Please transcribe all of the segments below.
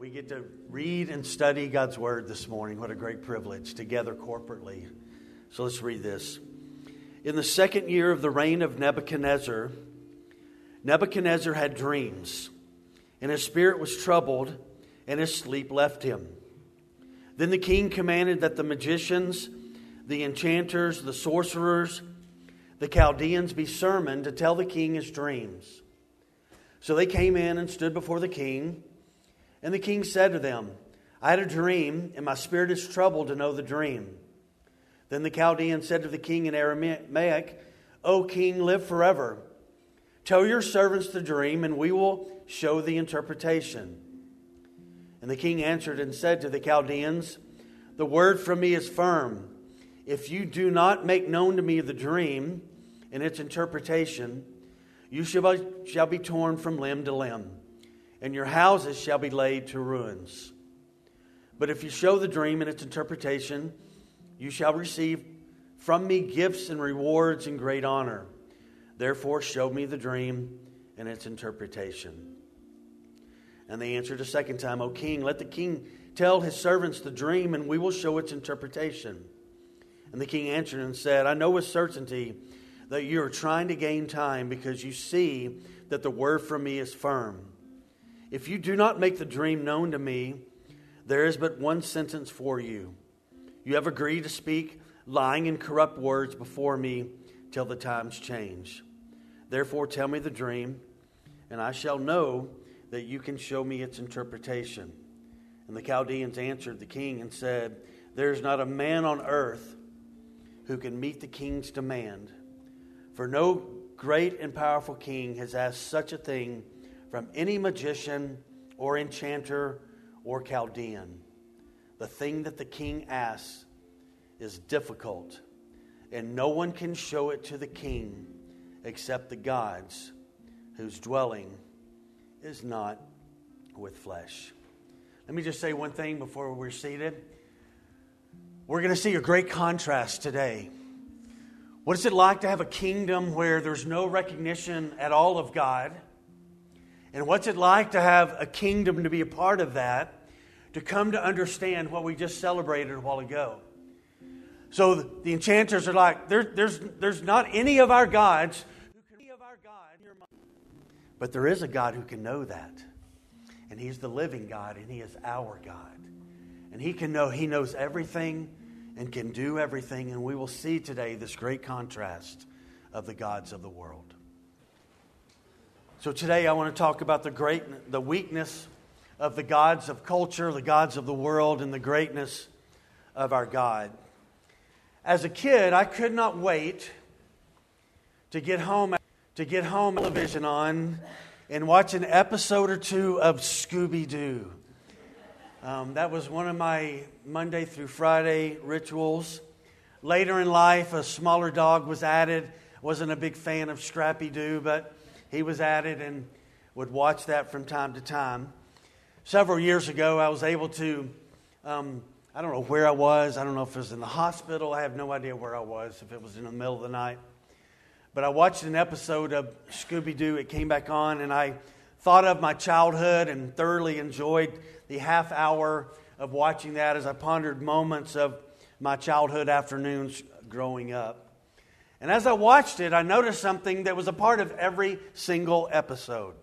We get to read and study God's Word this morning. What a great privilege together corporately. So let's read this. In the second year of the reign of Nebuchadnezzar, Nebuchadnezzar had dreams, and his spirit was troubled, and his sleep left him. Then the king commanded that the magicians, the enchanters, the sorcerers, the Chaldeans be summoned to tell the king his dreams. So they came in and stood before the king. And the king said to them, I had a dream, and my spirit is troubled to know the dream. Then the Chaldean said to the king in Aramaic, O king, live forever. Tell your servants the dream, and we will show the interpretation. And the king answered and said to the Chaldeans, The word from me is firm. If you do not make known to me the dream and its interpretation, you shall be, shall be torn from limb to limb, and your houses shall be laid to ruins. But if you show the dream and its interpretation, you shall receive from me gifts and rewards and great honor. Therefore, show me the dream and its interpretation. And they answered a second time, O king, let the king tell his servants the dream, and we will show its interpretation. And the king answered and said, I know with certainty that you are trying to gain time because you see that the word from me is firm. If you do not make the dream known to me, there is but one sentence for you. You have agreed to speak lying and corrupt words before me till the times change. Therefore, tell me the dream, and I shall know that you can show me its interpretation. And the Chaldeans answered the king and said, There is not a man on earth who can meet the king's demand. For no great and powerful king has asked such a thing from any magician or enchanter or Chaldean. The thing that the king asks is difficult, and no one can show it to the king except the gods whose dwelling is not with flesh. Let me just say one thing before we're seated. We're going to see a great contrast today. What is it like to have a kingdom where there's no recognition at all of God? And what's it like to have a kingdom to be a part of that, to come to understand what we just celebrated a while ago? So the enchanters are like, there, there's, there's not any of our gods. But there is a God who can know that. And He's the living God, and He is our God. And he can know, he knows everything and can do everything. And we will see today this great contrast of the gods of the world. So today I want to talk about the great, the weakness of the gods of culture, the gods of the world, and the greatness of our God. As a kid, I could not wait to get home to get home television on and watch an episode or two of Scooby Doo. Um, that was one of my Monday through Friday rituals. Later in life, a smaller dog was added. Wasn't a big fan of Scrappy Doo, but he was at it and would watch that from time to time. Several years ago, I was able to, um, I don't know where I was. I don't know if it was in the hospital. I have no idea where I was, if it was in the middle of the night. But I watched an episode of Scooby Doo. It came back on, and I thought of my childhood and thoroughly enjoyed the half hour of watching that as I pondered moments of my childhood afternoons growing up. And as I watched it, I noticed something that was a part of every single episode.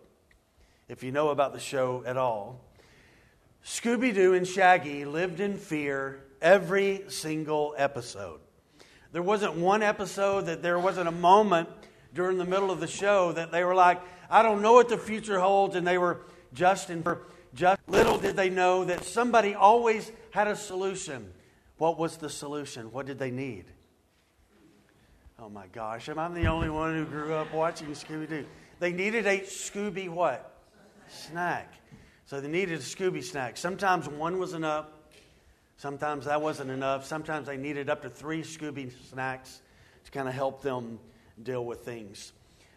If you know about the show at all, Scooby Doo and Shaggy lived in fear every single episode. There wasn't one episode that there wasn't a moment during the middle of the show that they were like, I don't know what the future holds, and they were just in just little did they know that somebody always had a solution. What was the solution? What did they need? Oh my gosh, am I the only one who grew up watching Scooby Doo? They needed a Scooby what? Snack. So they needed a Scooby snack. Sometimes one was enough. Sometimes that wasn't enough. Sometimes they needed up to three Scooby snacks to kind of help them deal with things.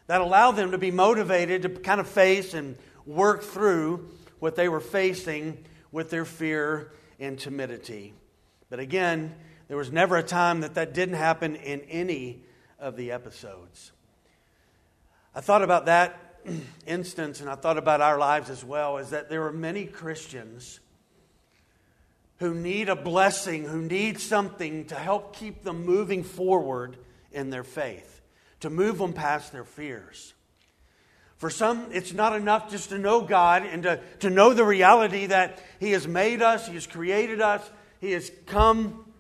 That allowed them to be motivated to kind of face and work through what they were facing with their fear and timidity. But again, there was never a time that that didn't happen in any of the episodes. I thought about that instance, and I thought about our lives as well, is that there are many Christians who need a blessing, who need something to help keep them moving forward in their faith, to move them past their fears. For some, it's not enough just to know God and to, to know the reality that He has made us, He has created us, He has come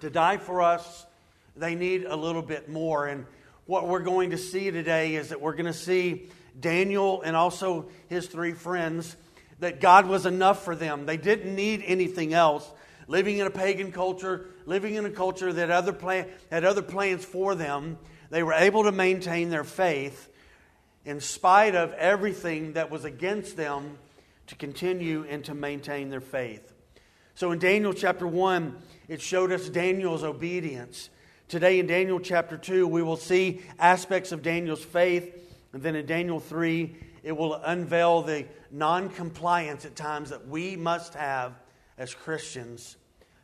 to die for us. They need a little bit more. And what we're going to see today is that we're going to see Daniel and also his three friends that God was enough for them. They didn't need anything else. Living in a pagan culture, living in a culture that other plan, had other plans for them, they were able to maintain their faith in spite of everything that was against them to continue and to maintain their faith. So in Daniel chapter 1, it showed us Daniel's obedience. Today in Daniel chapter 2, we will see aspects of Daniel's faith. And then in Daniel 3, it will unveil the non compliance at times that we must have as Christians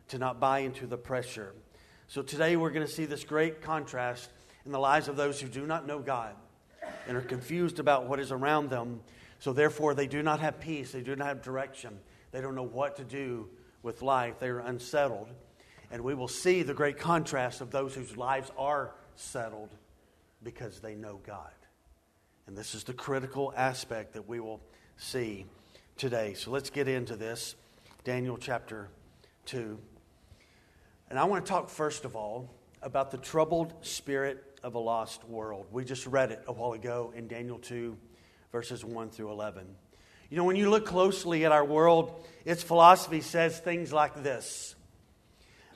to not buy into the pressure. So today we're going to see this great contrast in the lives of those who do not know God and are confused about what is around them. So therefore, they do not have peace, they do not have direction, they don't know what to do with life, they are unsettled. And we will see the great contrast of those whose lives are settled because they know God. And this is the critical aspect that we will see today. So let's get into this. Daniel chapter 2. And I want to talk first of all about the troubled spirit of a lost world. We just read it a while ago in Daniel 2, verses 1 through 11. You know, when you look closely at our world, its philosophy says things like this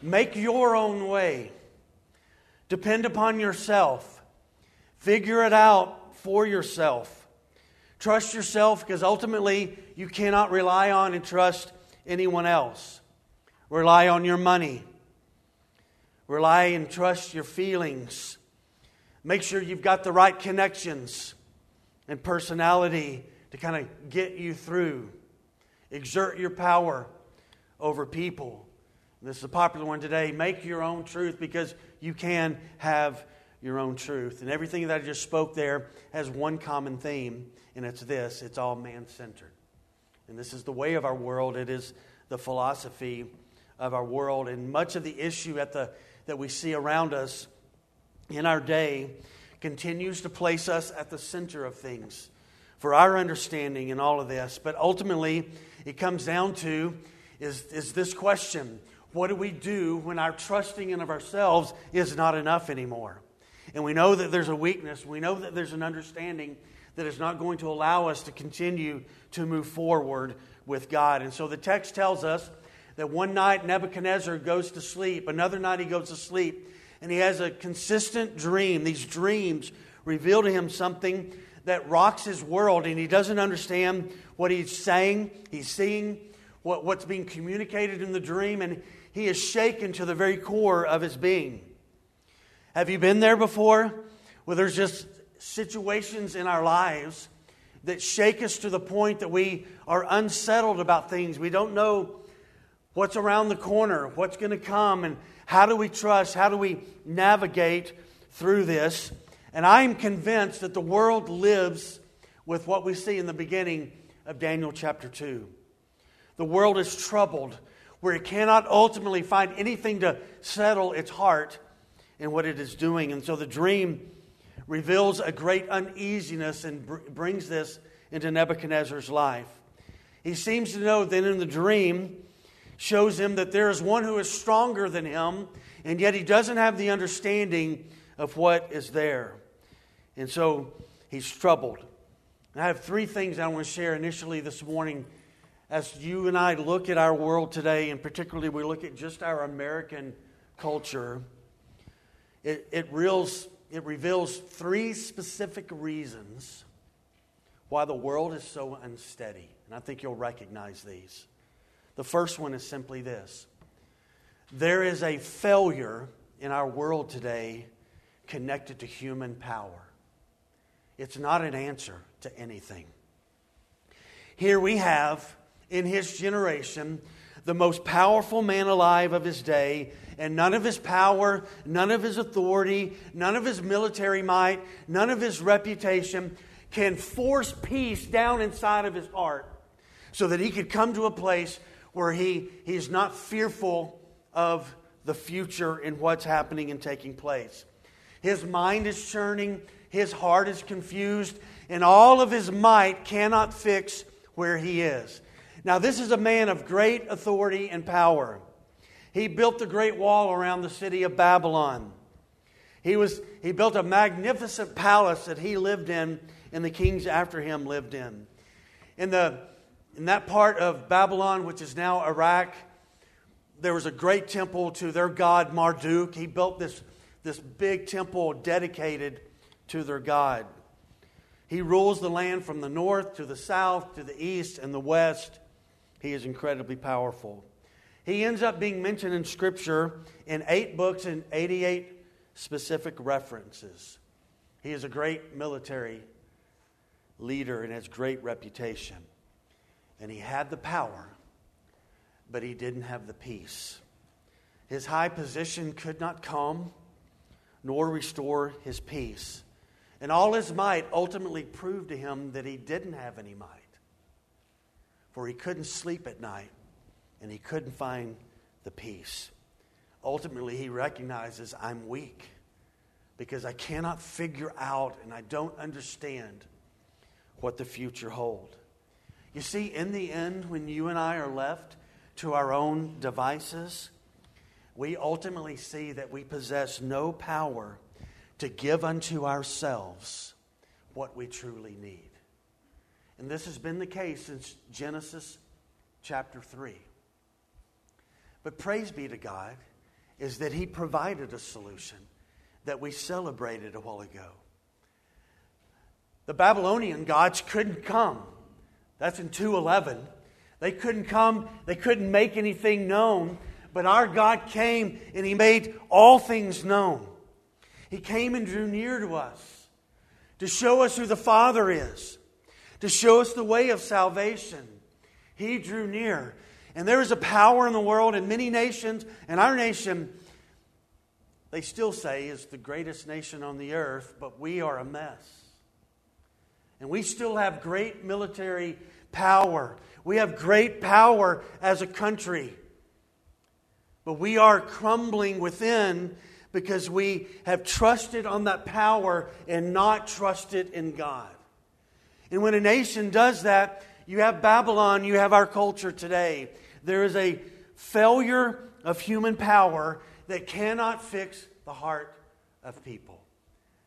Make your own way. Depend upon yourself. Figure it out for yourself. Trust yourself because ultimately you cannot rely on and trust anyone else. Rely on your money. Rely and trust your feelings. Make sure you've got the right connections and personality to kind of get you through. Exert your power over people. This is a popular one today. Make your own truth because you can have your own truth. And everything that I just spoke there has one common theme, and it's this it's all man centered. And this is the way of our world, it is the philosophy of our world. And much of the issue at the, that we see around us in our day continues to place us at the center of things for our understanding in all of this. But ultimately, it comes down to is, is this question what do we do when our trusting in of ourselves is not enough anymore? And we know that there's a weakness. We know that there's an understanding that is not going to allow us to continue to move forward with God. And so the text tells us that one night Nebuchadnezzar goes to sleep, another night he goes to sleep, and he has a consistent dream. These dreams reveal to him something that rocks his world, and he doesn't understand what he's saying. He's seeing what, what's being communicated in the dream, and he is shaken to the very core of his being. Have you been there before? Where there's just situations in our lives that shake us to the point that we are unsettled about things. We don't know what's around the corner, what's going to come, and how do we trust, how do we navigate through this. And I am convinced that the world lives with what we see in the beginning of Daniel chapter 2. The world is troubled where it cannot ultimately find anything to settle its heart in what it is doing. And so the dream reveals a great uneasiness and br- brings this into Nebuchadnezzar's life. He seems to know that in the dream shows him that there is one who is stronger than him, and yet he doesn't have the understanding of what is there. And so he's troubled. I have three things I want to share initially this morning as you and I look at our world today, and particularly we look at just our American culture, it, it, reveals, it reveals three specific reasons why the world is so unsteady. And I think you'll recognize these. The first one is simply this there is a failure in our world today connected to human power. It's not an answer to anything. Here we have in his generation, the most powerful man alive of his day, and none of his power, none of his authority, none of his military might, none of his reputation can force peace down inside of his heart so that he could come to a place where he, he's not fearful of the future and what's happening and taking place. His mind is churning, his heart is confused, and all of his might cannot fix where he is. Now, this is a man of great authority and power. He built the great wall around the city of Babylon. He, was, he built a magnificent palace that he lived in and the kings after him lived in. In, the, in that part of Babylon, which is now Iraq, there was a great temple to their god Marduk. He built this, this big temple dedicated to their god. He rules the land from the north to the south to the east and the west. He is incredibly powerful. He ends up being mentioned in Scripture in eight books and 88 specific references. He is a great military leader and has great reputation. And he had the power, but he didn't have the peace. His high position could not calm nor restore his peace. And all his might ultimately proved to him that he didn't have any might. For he couldn't sleep at night and he couldn't find the peace. Ultimately, he recognizes I'm weak because I cannot figure out and I don't understand what the future hold. You see, in the end, when you and I are left to our own devices, we ultimately see that we possess no power to give unto ourselves what we truly need. And this has been the case since Genesis chapter 3. But praise be to God, is that He provided a solution that we celebrated a while ago. The Babylonian gods couldn't come. That's in 211. They couldn't come, they couldn't make anything known, but our God came and He made all things known. He came and drew near to us to show us who the Father is, to show us the way of salvation. He drew near. And there is a power in the world in many nations, and our nation, they still say, is the greatest nation on the earth, but we are a mess. And we still have great military power. We have great power as a country. But we are crumbling within because we have trusted on that power and not trusted in God. And when a nation does that, you have Babylon, you have our culture today. There is a failure of human power that cannot fix the heart of people.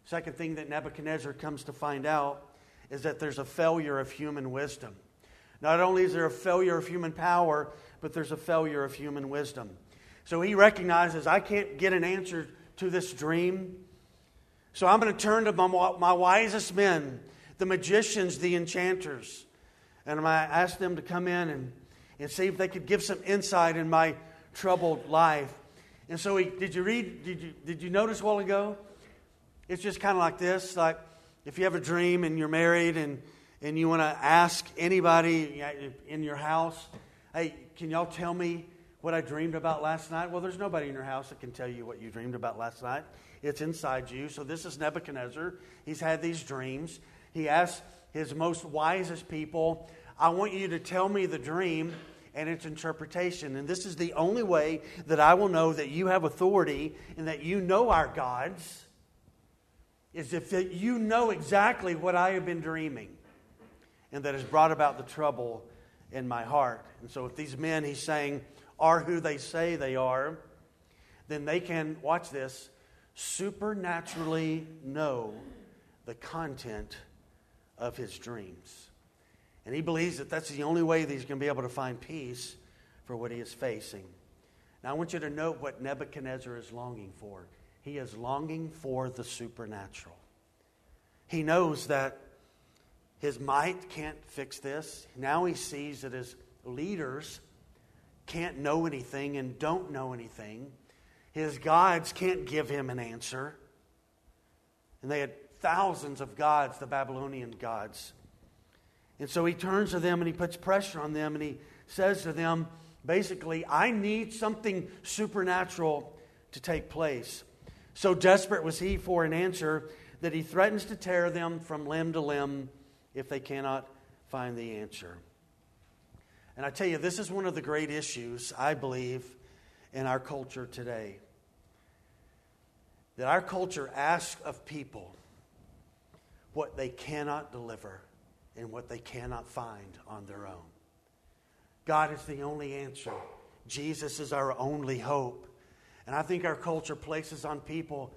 Second thing that Nebuchadnezzar comes to find out is that there's a failure of human wisdom. Not only is there a failure of human power, but there's a failure of human wisdom. So he recognizes I can't get an answer to this dream. So I'm going to turn to my, my wisest men, the magicians, the enchanters, and I'm going to ask them to come in and, and see if they could give some insight in my troubled life. And so he, did you read, did you, did you notice a while ago? It's just kind of like this, like if you have a dream and you're married and, and you want to ask anybody in your house, hey, can y'all tell me what I dreamed about last night? Well, there's nobody in your house that can tell you what you dreamed about last night. It's inside you. So this is Nebuchadnezzar. He's had these dreams. He asks his most wisest people, I want you to tell me the dream and its interpretation. And this is the only way that I will know that you have authority and that you know our gods is if you know exactly what I have been dreaming and that has brought about the trouble in my heart. And so, if these men, he's saying, are who they say they are, then they can, watch this, supernaturally know the content of his dreams. And he believes that that's the only way that he's going to be able to find peace for what he is facing. Now, I want you to note what Nebuchadnezzar is longing for. He is longing for the supernatural. He knows that his might can't fix this. Now he sees that his leaders can't know anything and don't know anything. His gods can't give him an answer. And they had thousands of gods, the Babylonian gods. And so he turns to them and he puts pressure on them and he says to them, basically, I need something supernatural to take place. So desperate was he for an answer that he threatens to tear them from limb to limb if they cannot find the answer. And I tell you, this is one of the great issues, I believe, in our culture today. That our culture asks of people what they cannot deliver and what they cannot find on their own. God is the only answer. Jesus is our only hope. And I think our culture places on people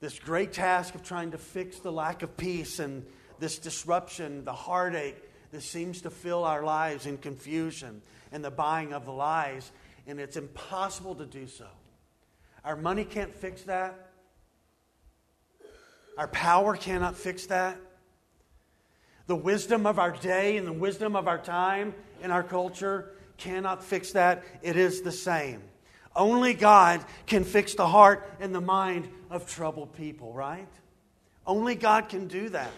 this great task of trying to fix the lack of peace and this disruption, the heartache that seems to fill our lives in confusion and the buying of the lies. And it's impossible to do so. Our money can't fix that. Our power cannot fix that. The wisdom of our day and the wisdom of our time and our culture cannot fix that. It is the same. Only God can fix the heart and the mind of troubled people, right? Only God can do that.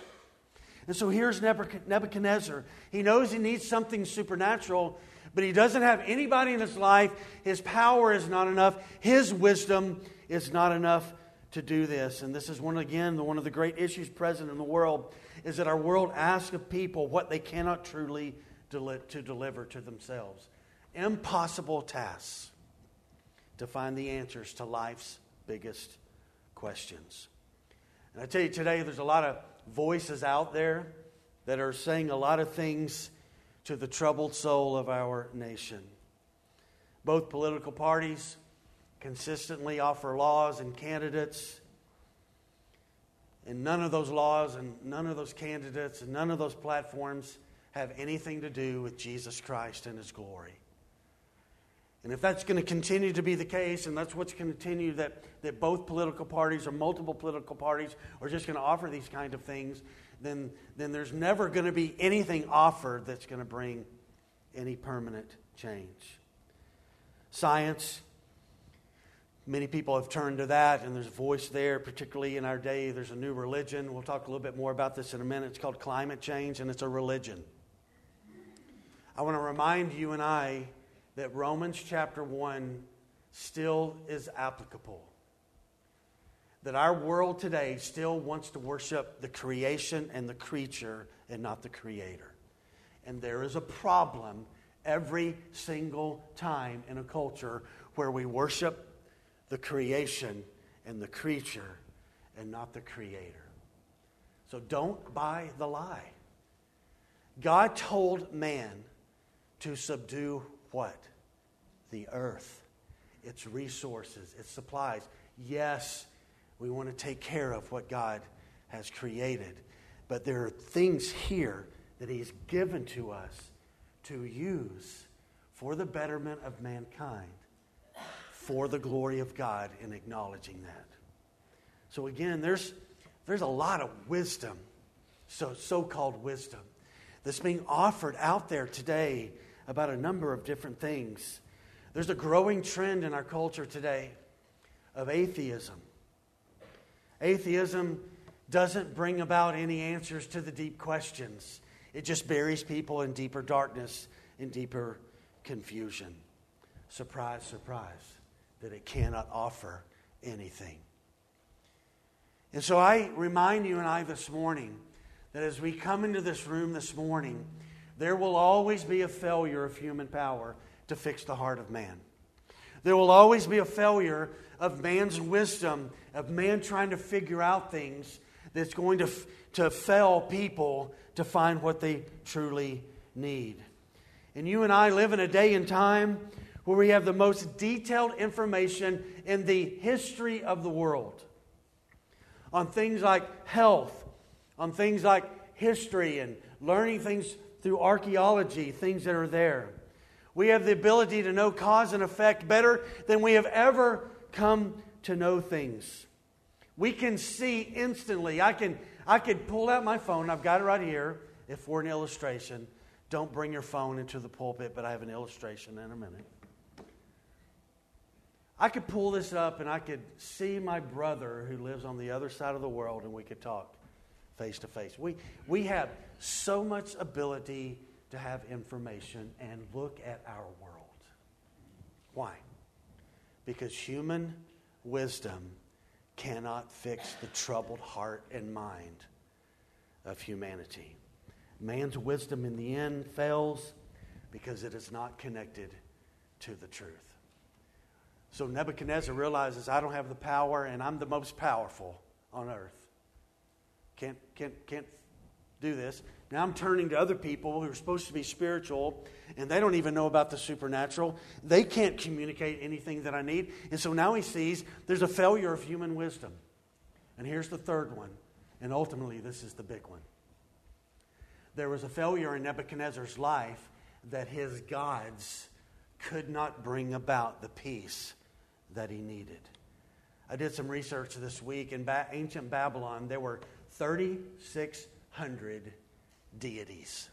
And so here's Nebuchadnezzar. He knows he needs something supernatural, but he doesn't have anybody in his life. His power is not enough. His wisdom is not enough to do this. And this is one again the one of the great issues present in the world is that our world asks of people what they cannot truly deli- to deliver to themselves. Impossible tasks to find the answers to life's biggest questions. And I tell you today, there's a lot of voices out there that are saying a lot of things to the troubled soul of our nation. Both political parties consistently offer laws and candidates. And none of those laws and none of those candidates and none of those platforms have anything to do with Jesus Christ and his glory. And if that's going to continue to be the case, and that's what's going to continue, that, that both political parties or multiple political parties are just going to offer these kind of things, then, then there's never going to be anything offered that's going to bring any permanent change. Science, many people have turned to that, and there's a voice there, particularly in our day. There's a new religion. We'll talk a little bit more about this in a minute. It's called climate change, and it's a religion. I want to remind you and I that Romans chapter 1 still is applicable. That our world today still wants to worship the creation and the creature and not the creator. And there is a problem every single time in a culture where we worship the creation and the creature and not the creator. So don't buy the lie. God told man to subdue what? The earth, its resources, its supplies. Yes, we want to take care of what God has created, but there are things here that He's given to us to use for the betterment of mankind, for the glory of God in acknowledging that. So again, there's, there's a lot of wisdom, so so-called wisdom, that's being offered out there today about a number of different things. There's a growing trend in our culture today of atheism. Atheism doesn't bring about any answers to the deep questions, it just buries people in deeper darkness, in deeper confusion. Surprise, surprise, that it cannot offer anything. And so I remind you and I this morning that as we come into this room this morning, there will always be a failure of human power to fix the heart of man. There will always be a failure of man's wisdom, of man trying to figure out things that's going to, to fail people to find what they truly need. And you and I live in a day and time where we have the most detailed information in the history of the world on things like health, on things like history and learning things through archaeology, things that are there. We have the ability to know cause and effect better than we have ever come to know things. We can see instantly. I can I could pull out my phone. I've got it right here. If we're an illustration, don't bring your phone into the pulpit, but I have an illustration in a minute. I could pull this up and I could see my brother who lives on the other side of the world and we could talk face to face. We, we have so much ability to have information and look at our world. Why? Because human wisdom cannot fix the troubled heart and mind of humanity. Man's wisdom in the end fails because it is not connected to the truth. So Nebuchadnezzar realizes I don't have the power and I'm the most powerful on earth. Can't, can't, can't do this. Now I'm turning to other people who are supposed to be spiritual and they don't even know about the supernatural. They can't communicate anything that I need. And so now he sees there's a failure of human wisdom. And here's the third one. And ultimately, this is the big one. There was a failure in Nebuchadnezzar's life that his gods could not bring about the peace that he needed. I did some research this week. In ba- ancient Babylon, there were 3,600 deities,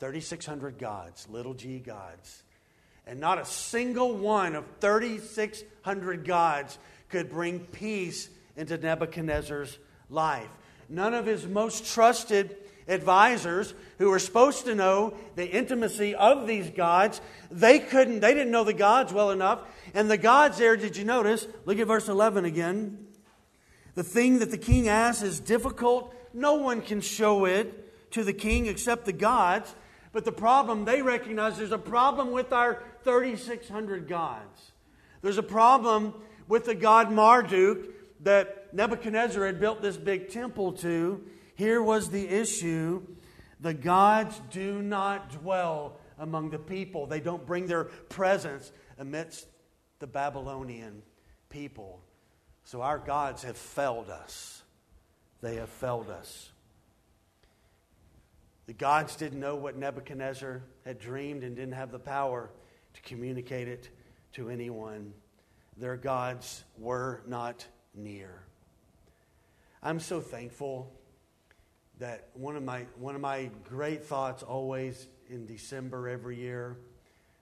3,600 gods, little g gods. And not a single one of 3,600 gods could bring peace into Nebuchadnezzar's life. None of his most trusted advisors who were supposed to know the intimacy of these gods, they couldn't, they didn't know the gods well enough. And the gods there, did you notice? Look at verse 11 again. The thing that the king asks is difficult. No one can show it to the king except the gods. But the problem, they recognize there's a problem with our 3,600 gods. There's a problem with the god Marduk that Nebuchadnezzar had built this big temple to. Here was the issue the gods do not dwell among the people, they don't bring their presence amidst the Babylonian people. So our gods have failed us. They have failed us. The gods didn't know what Nebuchadnezzar had dreamed and didn't have the power to communicate it to anyone. Their gods were not near. I'm so thankful that one of my one of my great thoughts always in December every year,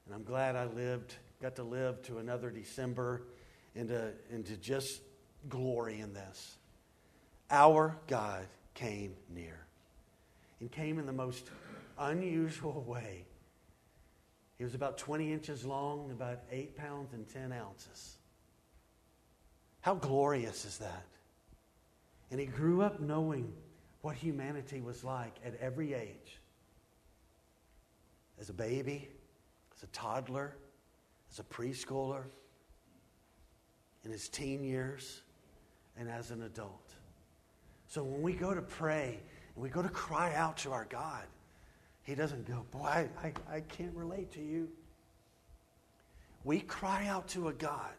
and I'm glad I lived, got to live to another December and to, and to just glory in this. Our God came near and came in the most unusual way. He was about 20 inches long, about 8 pounds and 10 ounces. How glorious is that? And he grew up knowing what humanity was like at every age as a baby, as a toddler, as a preschooler, in his teen years, and as an adult. So when we go to pray and we go to cry out to our God, he doesn't go, Boy, I, I, can't relate to you. We cry out to a God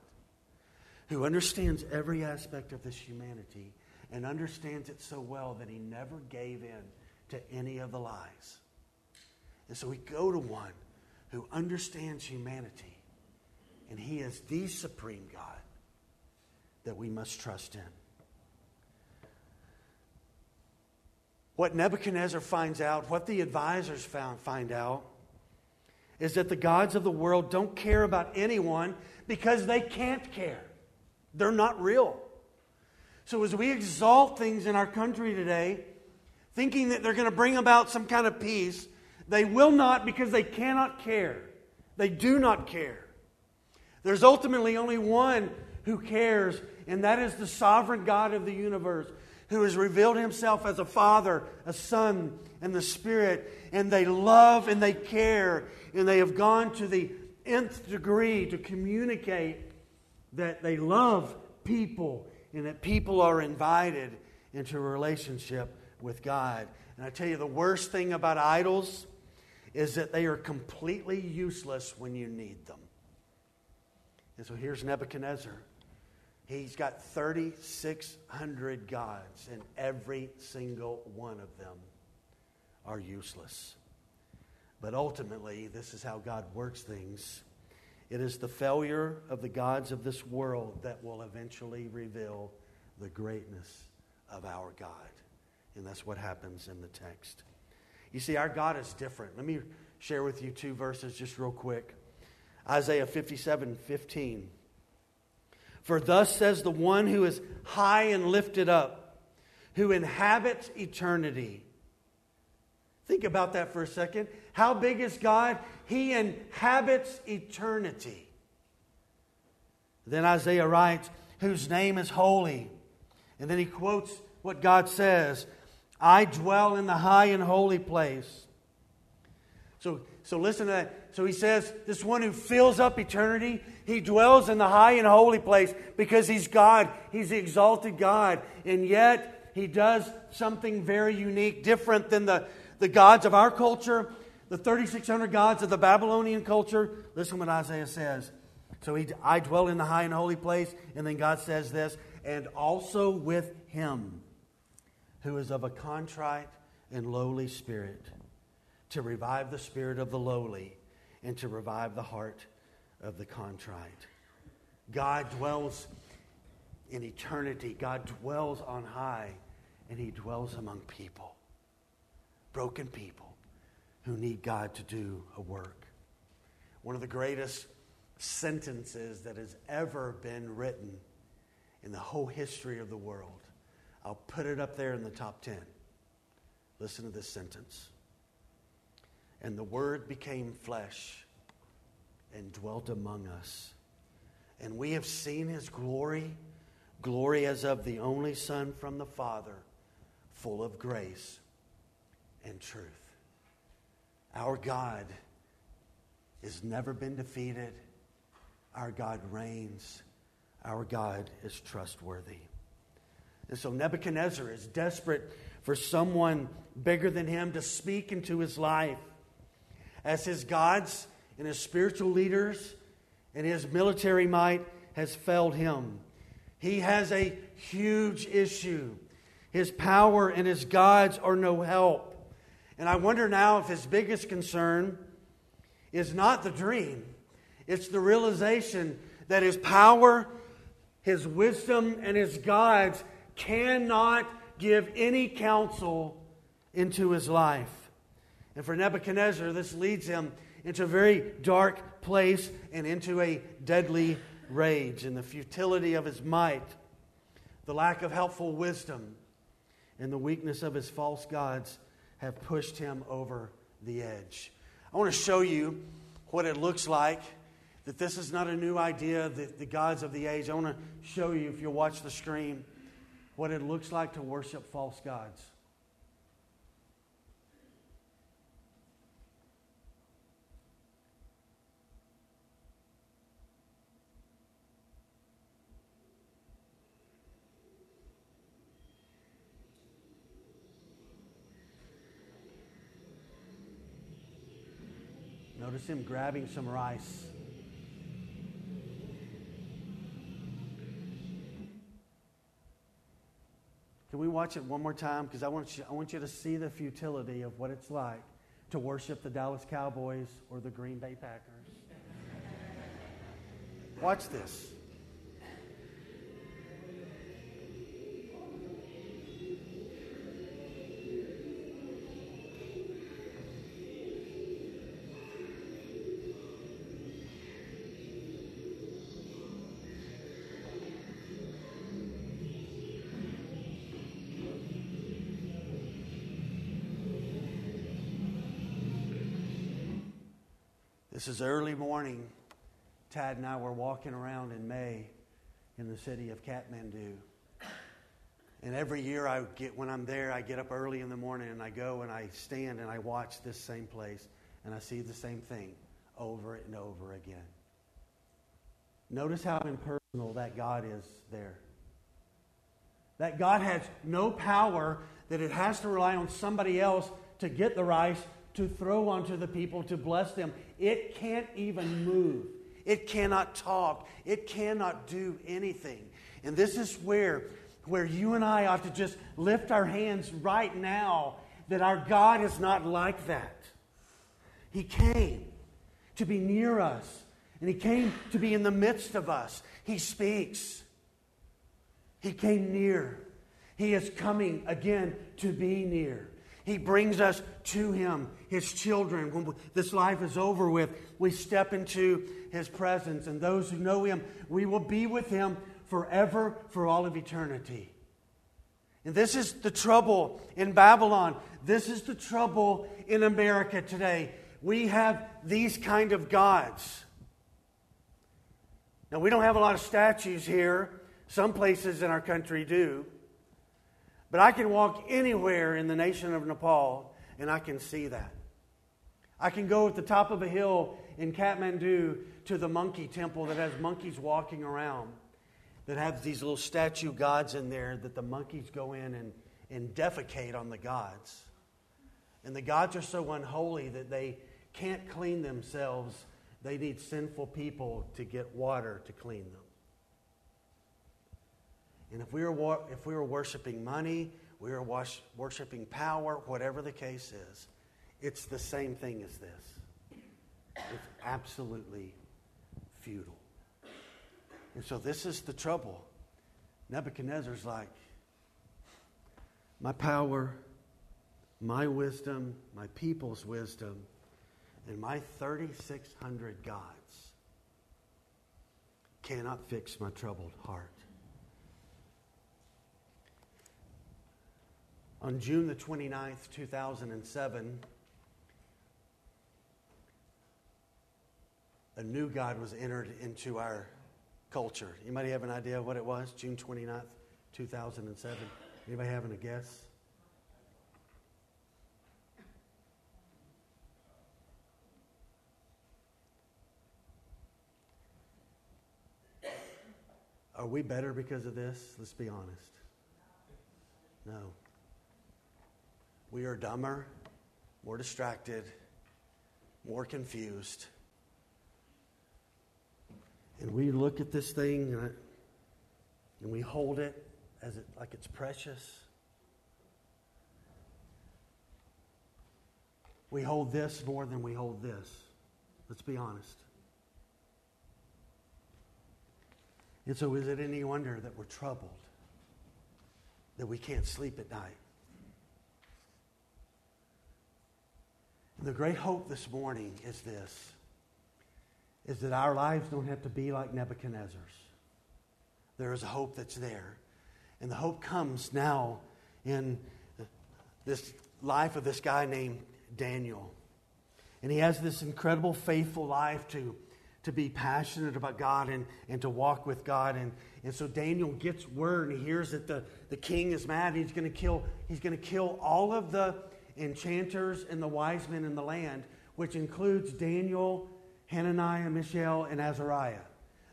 who understands every aspect of this humanity and understands it so well that he never gave in to any of the lies. And so we go to one who understands humanity, and he is the supreme God that we must trust in. What Nebuchadnezzar finds out, what the advisors found, find out, is that the gods of the world don't care about anyone because they can't care. They're not real. So as we exalt things in our country today, thinking that they're going to bring about some kind of peace, they will not because they cannot care. They do not care. There's ultimately only one who cares, and that is the sovereign God of the universe, who has revealed himself as a Father, a Son, and the Spirit. And they love and they care, and they have gone to the nth degree to communicate that they love people and that people are invited into a relationship with God. And I tell you, the worst thing about idols is that they are completely useless when you need them. And so here's Nebuchadnezzar. He's got 3,600 gods, and every single one of them are useless. But ultimately, this is how God works things. It is the failure of the gods of this world that will eventually reveal the greatness of our God. And that's what happens in the text. You see, our God is different. Let me share with you two verses just real quick. Isaiah 57 15. For thus says the one who is high and lifted up, who inhabits eternity. Think about that for a second. How big is God? He inhabits eternity. Then Isaiah writes, whose name is holy. And then he quotes what God says I dwell in the high and holy place. So, so listen to that. So he says, This one who fills up eternity, he dwells in the high and holy place because he's God. He's the exalted God. And yet, he does something very unique, different than the, the gods of our culture, the 3,600 gods of the Babylonian culture. Listen what Isaiah says. So he, I dwell in the high and holy place. And then God says this, and also with him who is of a contrite and lowly spirit, to revive the spirit of the lowly and to revive the heart of the contrite. God dwells in eternity, God dwells on high, and He dwells among people, broken people who need God to do a work. One of the greatest sentences that has ever been written in the whole history of the world I'll put it up there in the top 10. Listen to this sentence. And the Word became flesh and dwelt among us. And we have seen his glory, glory as of the only Son from the Father, full of grace and truth. Our God has never been defeated. Our God reigns. Our God is trustworthy. And so Nebuchadnezzar is desperate for someone bigger than him to speak into his life. As his gods and his spiritual leaders and his military might has failed him. He has a huge issue. His power and his gods are no help. And I wonder now if his biggest concern is not the dream, it's the realization that his power, his wisdom, and his gods cannot give any counsel into his life. And for Nebuchadnezzar, this leads him into a very dark place and into a deadly rage. And the futility of his might, the lack of helpful wisdom, and the weakness of his false gods have pushed him over the edge. I want to show you what it looks like that this is not a new idea, that the gods of the age. I want to show you, if you'll watch the screen what it looks like to worship false gods. Notice him grabbing some rice. Can we watch it one more time? Because I, want you, I want you to see the futility of what it's like to worship the Dallas Cowboys or the Green Bay Packers. Watch this. This is early morning. Tad and I were walking around in May in the city of Kathmandu. And every year I get when I'm there, I get up early in the morning and I go and I stand and I watch this same place and I see the same thing over and over again. Notice how impersonal that God is there. That God has no power, that it has to rely on somebody else to get the rice to throw onto the people to bless them. It can't even move. It cannot talk. It cannot do anything. And this is where, where you and I ought to just lift our hands right now that our God is not like that. He came to be near us, and He came to be in the midst of us. He speaks. He came near. He is coming again to be near. He brings us to Him, His children. When this life is over with, we step into His presence. And those who know Him, we will be with Him forever, for all of eternity. And this is the trouble in Babylon. This is the trouble in America today. We have these kind of gods. Now, we don't have a lot of statues here. Some places in our country do. But I can walk anywhere in the nation of Nepal and I can see that. I can go at the top of a hill in Kathmandu to the monkey temple that has monkeys walking around, that have these little statue gods in there that the monkeys go in and, and defecate on the gods. And the gods are so unholy that they can't clean themselves. They need sinful people to get water to clean them. And if we were, if we were worshiping money, we were worshiping power, whatever the case is, it's the same thing as this. It's absolutely futile. And so this is the trouble. Nebuchadnezzar's like, my power, my wisdom, my people's wisdom, and my 3,600 gods cannot fix my troubled heart. On June the 29th, 2007, a new God was entered into our culture. Anybody have an idea of what it was? June 29th, 2007. Anybody having a guess? Are we better because of this? Let's be honest. No. We are dumber, more distracted, more confused. And we look at this thing and, I, and we hold it as it like it's precious. We hold this more than we hold this. Let's be honest. And so, is it any wonder that we're troubled? That we can't sleep at night? The great hope this morning is this is that our lives don't have to be like Nebuchadnezzar's. There is a hope that's there. And the hope comes now in this life of this guy named Daniel. And he has this incredible faithful life to, to be passionate about God and, and to walk with God. And, and so Daniel gets word and he hears that the, the king is mad. He's going to kill, he's going to kill all of the enchanters and the wise men in the land, which includes Daniel, Hananiah, Mishael, and Azariah.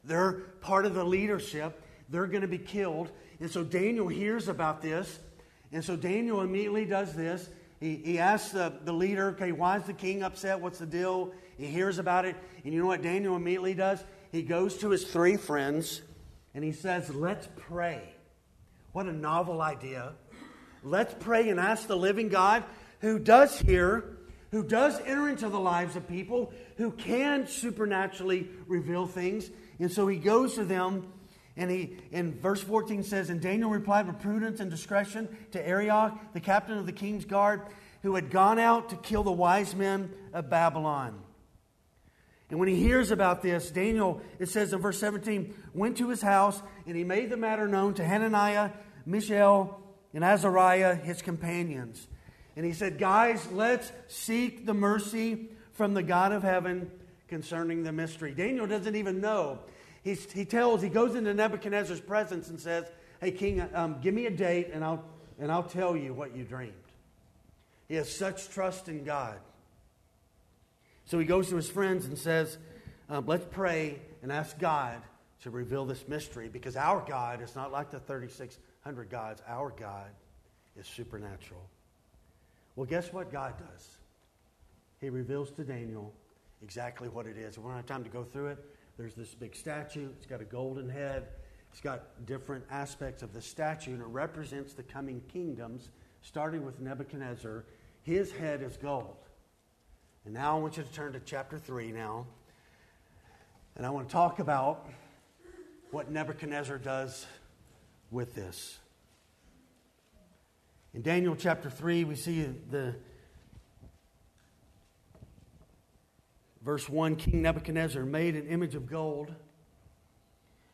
They're part of the leadership. They're going to be killed. And so Daniel hears about this. And so Daniel immediately does this. He, he asks the, the leader, okay, why is the king upset? What's the deal? He hears about it. And you know what Daniel immediately does? He goes to his three friends and he says, let's pray. What a novel idea. Let's pray and ask the living God who does hear, who does enter into the lives of people, who can supernaturally reveal things. And so he goes to them, and he in verse 14 says, And Daniel replied with prudence and discretion to Arioch, the captain of the king's guard, who had gone out to kill the wise men of Babylon. And when he hears about this, Daniel, it says in verse 17, went to his house, and he made the matter known to Hananiah, Mishael, and Azariah, his companions. And he said, Guys, let's seek the mercy from the God of heaven concerning the mystery. Daniel doesn't even know. He's, he tells, he goes into Nebuchadnezzar's presence and says, Hey, King, um, give me a date and I'll, and I'll tell you what you dreamed. He has such trust in God. So he goes to his friends and says, um, Let's pray and ask God to reveal this mystery because our God is not like the 3,600 gods. Our God is supernatural. Well, guess what God does? He reveals to Daniel exactly what it is. We don't have time to go through it. There's this big statue, it's got a golden head, it's got different aspects of the statue, and it represents the coming kingdoms, starting with Nebuchadnezzar. His head is gold. And now I want you to turn to chapter 3 now. And I want to talk about what Nebuchadnezzar does with this. In Daniel chapter 3, we see the verse 1 King Nebuchadnezzar made an image of gold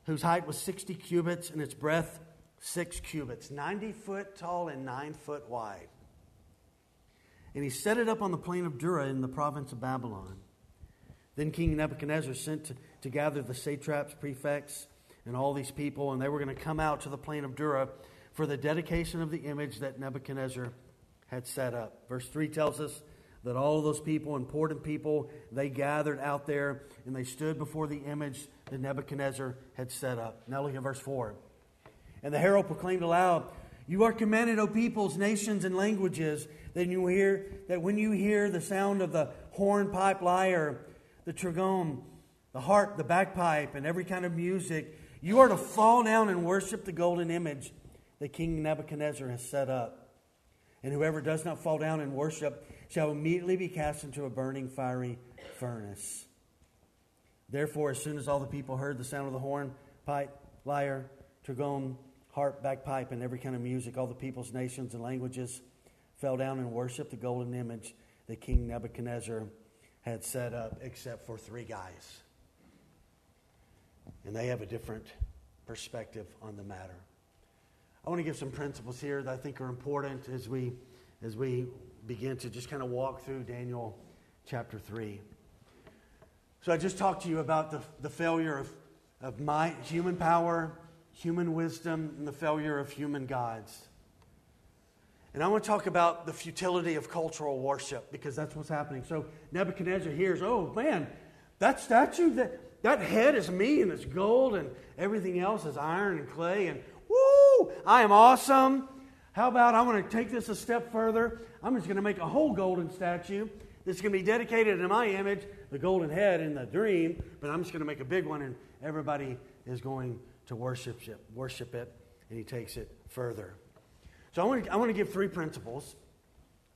whose height was 60 cubits and its breadth 6 cubits, 90 foot tall and 9 foot wide. And he set it up on the plain of Dura in the province of Babylon. Then King Nebuchadnezzar sent to, to gather the satraps, prefects, and all these people, and they were going to come out to the plain of Dura for the dedication of the image that Nebuchadnezzar had set up. Verse 3 tells us that all those people, important people, they gathered out there and they stood before the image that Nebuchadnezzar had set up. Now look at verse 4. And the herald proclaimed aloud, You are commanded, O peoples, nations, and languages, that you hear that when you hear the sound of the horn, pipe, lyre, the trigon, the harp, the bagpipe, and every kind of music, you are to fall down and worship the golden image that King Nebuchadnezzar has set up. And whoever does not fall down and worship shall immediately be cast into a burning fiery furnace. Therefore, as soon as all the people heard the sound of the horn, pipe, lyre, trigon, harp, bagpipe, and every kind of music, all the peoples, nations, and languages fell down and worshiped the golden image that King Nebuchadnezzar had set up, except for three guys. And they have a different perspective on the matter. I want to give some principles here that I think are important as we, as we begin to just kind of walk through Daniel chapter 3. So I just talked to you about the, the failure of, of my human power, human wisdom, and the failure of human gods. And I want to talk about the futility of cultural worship because that's what's happening. So Nebuchadnezzar hears, oh man, that statue, that, that head is me and it's gold and everything else is iron and clay and woo, I am awesome. How about I'm going to take this a step further? I'm just going to make a whole golden statue that's going to be dedicated in my image, the golden head in the dream, but I'm just going to make a big one and everybody is going to worship it, worship it, and he takes it further. So I want to, I want to give three principles.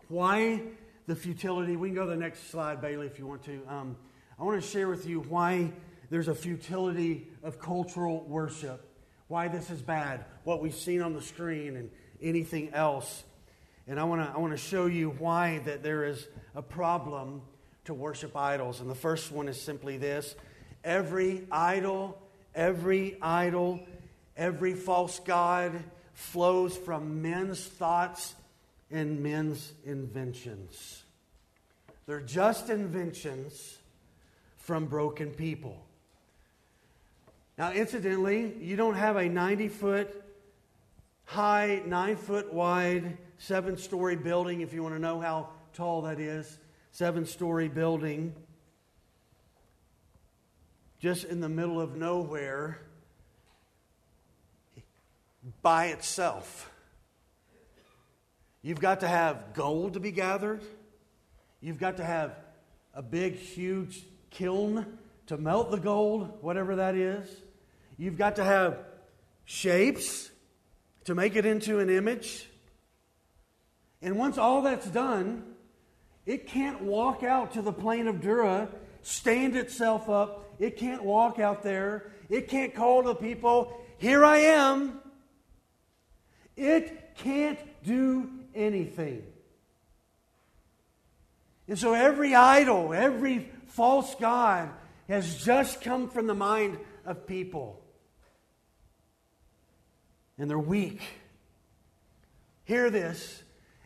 Why the futility? We can go to the next slide, Bailey, if you want to. Um, I want to share with you why there's a futility of cultural worship, why this is bad, what we've seen on the screen, and anything else. And I want to, I want to show you why that there is a problem to worship idols. And the first one is simply this every idol, every idol, every false god flows from men's thoughts and men's inventions. They're just inventions from broken people. Now, incidentally, you don't have a 90 foot high, 9 foot wide, 7 story building, if you want to know how tall that is. 7 story building just in the middle of nowhere by itself. You've got to have gold to be gathered. You've got to have a big, huge kiln to melt the gold, whatever that is. You've got to have shapes to make it into an image. And once all that's done, it can't walk out to the plain of Dura, stand itself up. It can't walk out there. It can't call to people, Here I am. It can't do anything. And so every idol, every false God has just come from the mind of people. And they're weak. Hear this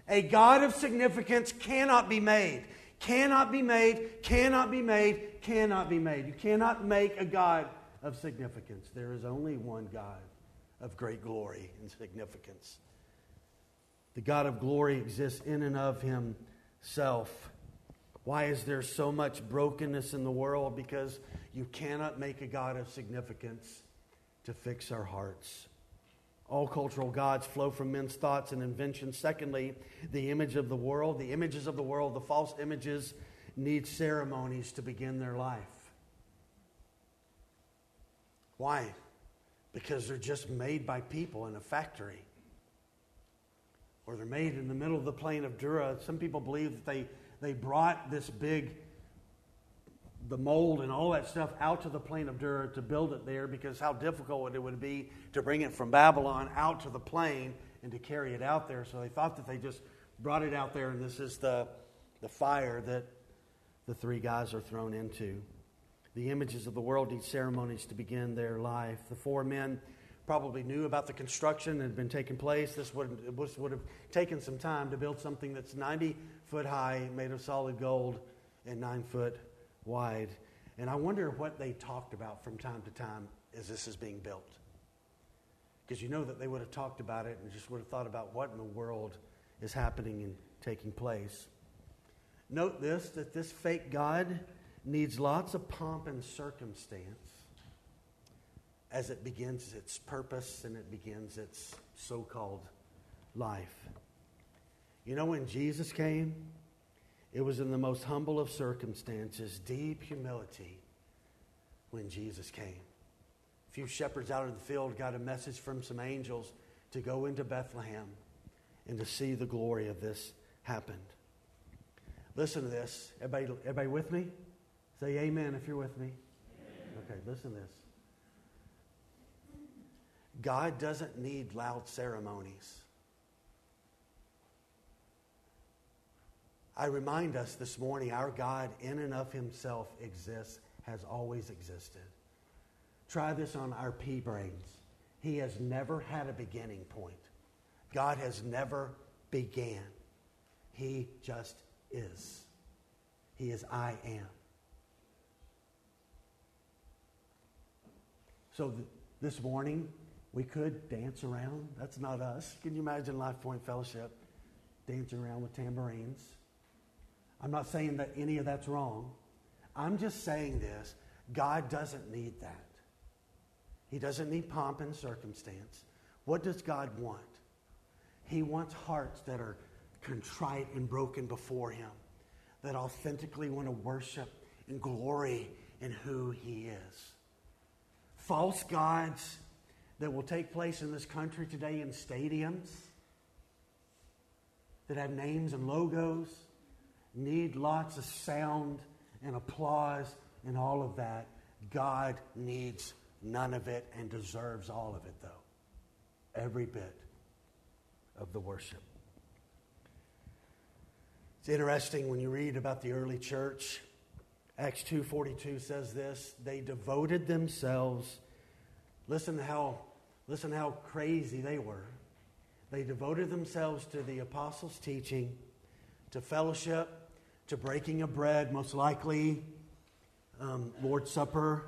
a God of significance cannot be made. Cannot be made, cannot be made, cannot be made. You cannot make a God of significance. There is only one God of great glory and significance. The God of glory exists in and of himself. Why is there so much brokenness in the world? Because you cannot make a God of significance to fix our hearts. All cultural gods flow from men's thoughts and inventions. Secondly, the image of the world, the images of the world, the false images need ceremonies to begin their life. Why? because they're just made by people in a factory. Or they're made in the middle of the plain of Dura. Some people believe that they, they brought this big, the mold and all that stuff out to the plain of Dura to build it there because how difficult it would be to bring it from Babylon out to the plain and to carry it out there. So they thought that they just brought it out there, and this is the, the fire that the three guys are thrown into. The images of the world need ceremonies to begin their life. The four men probably knew about the construction that had been taking place. This would, this would have taken some time to build something that's 90 foot high, made of solid gold, and 9 foot wide. And I wonder what they talked about from time to time as this is being built. Because you know that they would have talked about it and just would have thought about what in the world is happening and taking place. Note this that this fake God needs lots of pomp and circumstance as it begins its purpose and it begins its so called life. You know, when Jesus came, it was in the most humble of circumstances, deep humility, when Jesus came. A few shepherds out in the field got a message from some angels to go into Bethlehem and to see the glory of this happened. Listen to this. Everybody, everybody with me? Say amen if you're with me. Amen. Okay, listen to this. God doesn't need loud ceremonies. I remind us this morning our God, in and of himself, exists, has always existed. Try this on our pea brains. He has never had a beginning point. God has never began. He just is. He is I am. So th- this morning, we could dance around. That's not us. Can you imagine Life Point Fellowship dancing around with tambourines? I'm not saying that any of that's wrong. I'm just saying this God doesn't need that. He doesn't need pomp and circumstance. What does God want? He wants hearts that are contrite and broken before Him, that authentically want to worship and glory in who He is. False gods that will take place in this country today in stadiums that have names and logos need lots of sound and applause and all of that. God needs none of it and deserves all of it, though. Every bit of the worship. It's interesting when you read about the early church. Acts 2:42 says this, they devoted themselves Listen how listen how crazy they were. They devoted themselves to the apostles' teaching, to fellowship, to breaking of bread, most likely um, Lord's Supper,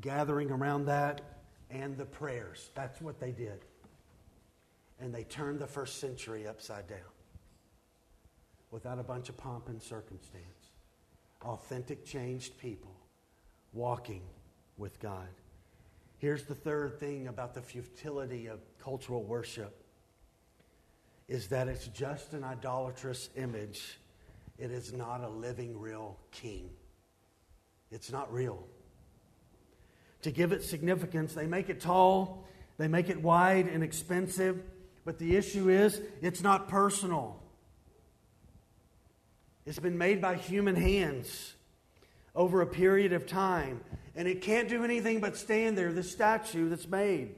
gathering around that, and the prayers. That's what they did. And they turned the first century upside down without a bunch of pomp and circumstance. Authentic, changed people walking with God. Here's the third thing about the futility of cultural worship is that it's just an idolatrous image. It is not a living, real king. It's not real. To give it significance, they make it tall, they make it wide and expensive, but the issue is it's not personal. It's been made by human hands over a period of time, and it can't do anything but stand there, the statue that's made.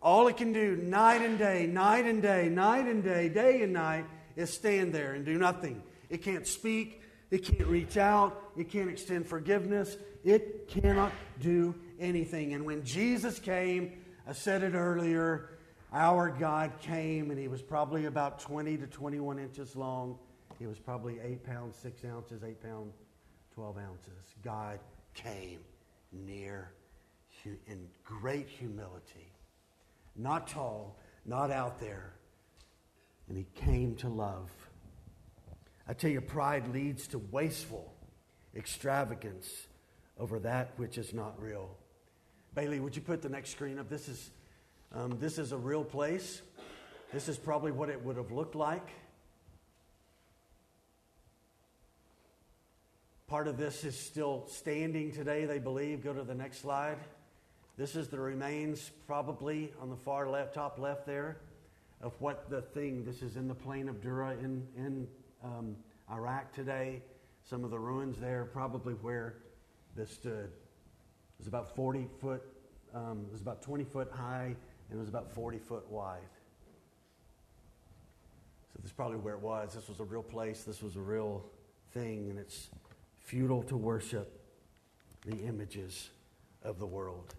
All it can do night and day, night and day, night and day, day and night is stand there and do nothing. It can't speak, it can't reach out, it can't extend forgiveness, it cannot do anything. And when Jesus came, I said it earlier, our God came and he was probably about 20 to 21 inches long. He was probably 8 pounds, 6 ounces, 8 pounds, 12 ounces. God came near in great humility not tall, not out there. And he came to love. I tell you, pride leads to wasteful extravagance over that which is not real. Bailey, would you put the next screen up? This is, um, this is a real place. This is probably what it would have looked like. Part of this is still standing today, they believe. Go to the next slide. This is the remains, probably on the far left, top left there, of what the thing. This is in the plain of Dura in in um, Iraq today. Some of the ruins there, probably where this stood. It was about 40 foot. Um, it was about 20 foot high, and it was about 40 foot wide. So this is probably where it was. This was a real place. This was a real thing, and it's futile to worship the images of the world.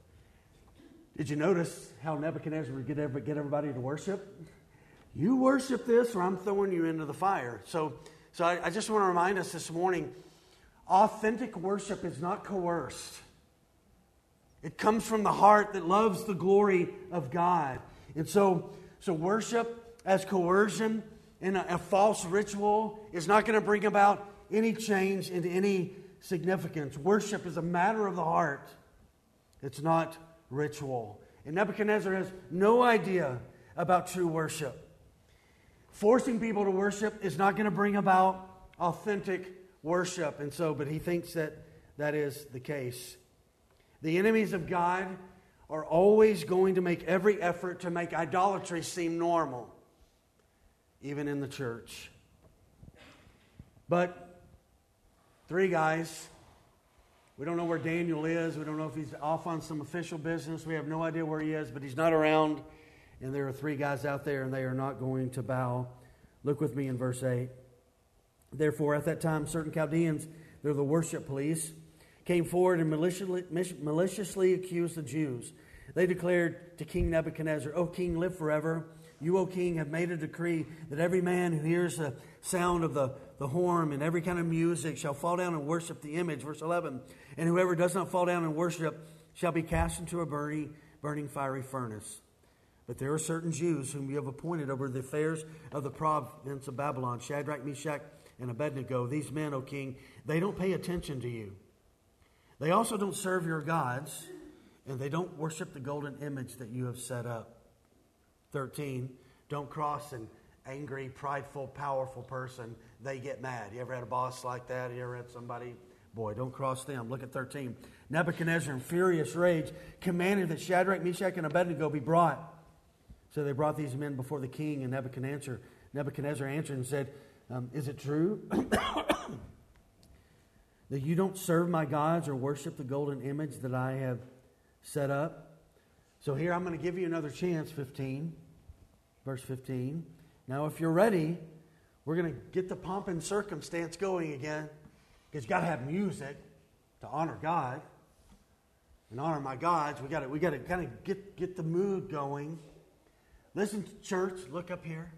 Did you notice how Nebuchadnezzar would get, get everybody to worship? You worship this, or I'm throwing you into the fire. So, so I, I just want to remind us this morning authentic worship is not coerced. It comes from the heart that loves the glory of God. And so, so worship as coercion and a, a false ritual is not going to bring about any change into any significance. Worship is a matter of the heart, it's not ritual. And Nebuchadnezzar has no idea about true worship. Forcing people to worship is not going to bring about authentic worship. And so, but he thinks that that is the case. The enemies of God are always going to make every effort to make idolatry seem normal, even in the church. But three guys, we don't know where Daniel is. We don't know if he's off on some official business. We have no idea where he is, but he's not around. And there are three guys out there, and they are not going to bow. Look with me in verse 8. Therefore, at that time, certain Chaldeans, they're the worship police, came forward and maliciously, maliciously accused the Jews. They declared to King Nebuchadnezzar, O king, live forever. You, O king, have made a decree that every man who hears the sound of the, the horn and every kind of music shall fall down and worship the image. Verse 11. And whoever does not fall down and worship shall be cast into a burning, burning fiery furnace. But there are certain Jews whom you have appointed over the affairs of the province of Babylon Shadrach, Meshach, and Abednego. These men, O king, they don't pay attention to you. They also don't serve your gods, and they don't worship the golden image that you have set up. 13. Don't cross an angry, prideful, powerful person. They get mad. You ever had a boss like that? You ever had somebody? Boy, don't cross them. Look at 13. Nebuchadnezzar, in furious rage, commanded that Shadrach, Meshach, and Abednego be brought. So they brought these men before the king, and Nebuchadnezzar, Nebuchadnezzar answered and said, um, Is it true that you don't serve my gods or worship the golden image that I have set up? So here I'm going to give you another chance, 15, verse 15. Now, if you're ready, we're going to get the pomp and circumstance going again because you got to have music to honor God and honor my gods. We got to we got to kind of get get the mood going. Listen, to church, look up here.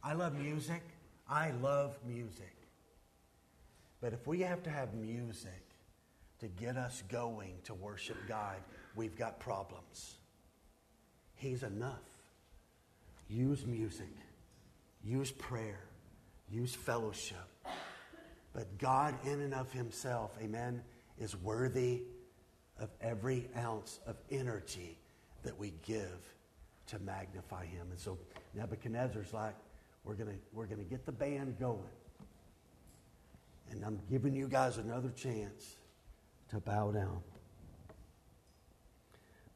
I love music. I love music. But if we have to have music to get us going to worship God, we've got problems. He's enough. Use music, use prayer, use fellowship. But God, in and of Himself, amen, is worthy of every ounce of energy that we give to magnify Him. And so Nebuchadnezzar's like, we're going we're going to get the band going. And I'm giving you guys another chance to bow down.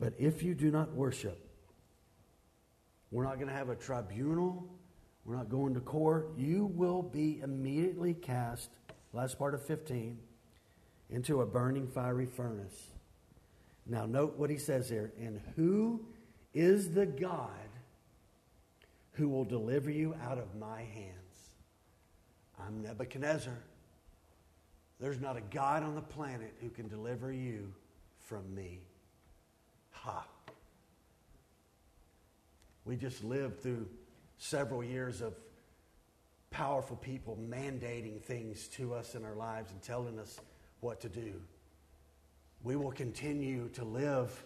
But if you do not worship, we're not going to have a tribunal. We're not going to court. You will be immediately cast, last part of 15, into a burning fiery furnace. Now, note what he says here. And who is the God who will deliver you out of my hands? I'm Nebuchadnezzar. There's not a God on the planet who can deliver you from me. Ha. We just lived through several years of powerful people mandating things to us in our lives and telling us what to do. We will continue to live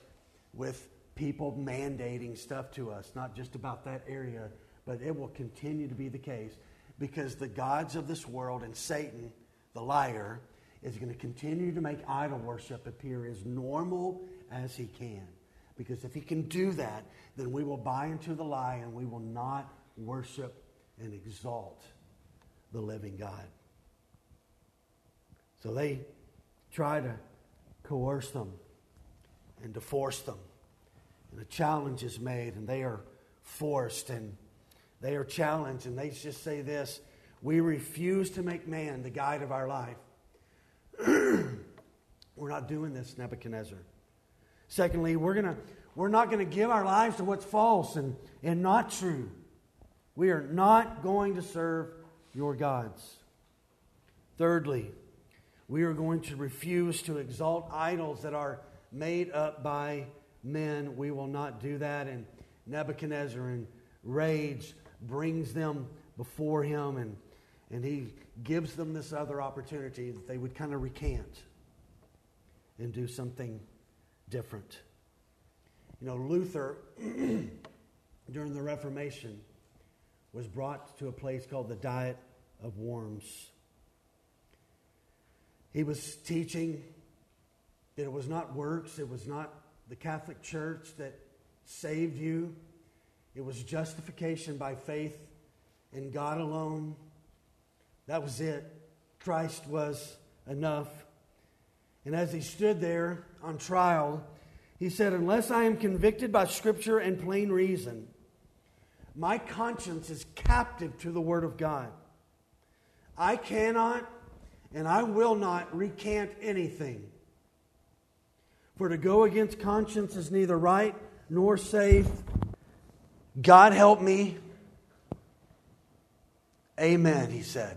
with people mandating stuff to us, not just about that area, but it will continue to be the case because the gods of this world and Satan, the liar, is going to continue to make idol worship appear as normal as he can. Because if he can do that, then we will buy into the lie and we will not worship and exalt the living God. So they try to coerce them and to force them. And a challenge is made, and they are forced and they are challenged, and they just say this We refuse to make man the guide of our life. We're not doing this, Nebuchadnezzar. Secondly, we're, gonna, we're not going to give our lives to what's false and, and not true. We are not going to serve your gods. Thirdly, we are going to refuse to exalt idols that are made up by men. We will not do that. And Nebuchadnezzar, in rage, brings them before him and, and he gives them this other opportunity that they would kind of recant and do something different. You know, Luther, during the Reformation, was brought to a place called the Diet of Worms. He was teaching that it was not works, it was not the Catholic Church that saved you, it was justification by faith in God alone. That was it. Christ was enough. And as he stood there on trial, he said, Unless I am convicted by Scripture and plain reason, my conscience is captive to the Word of God. I cannot and I will not recant anything. For to go against conscience is neither right nor safe. God help me. Amen, he said.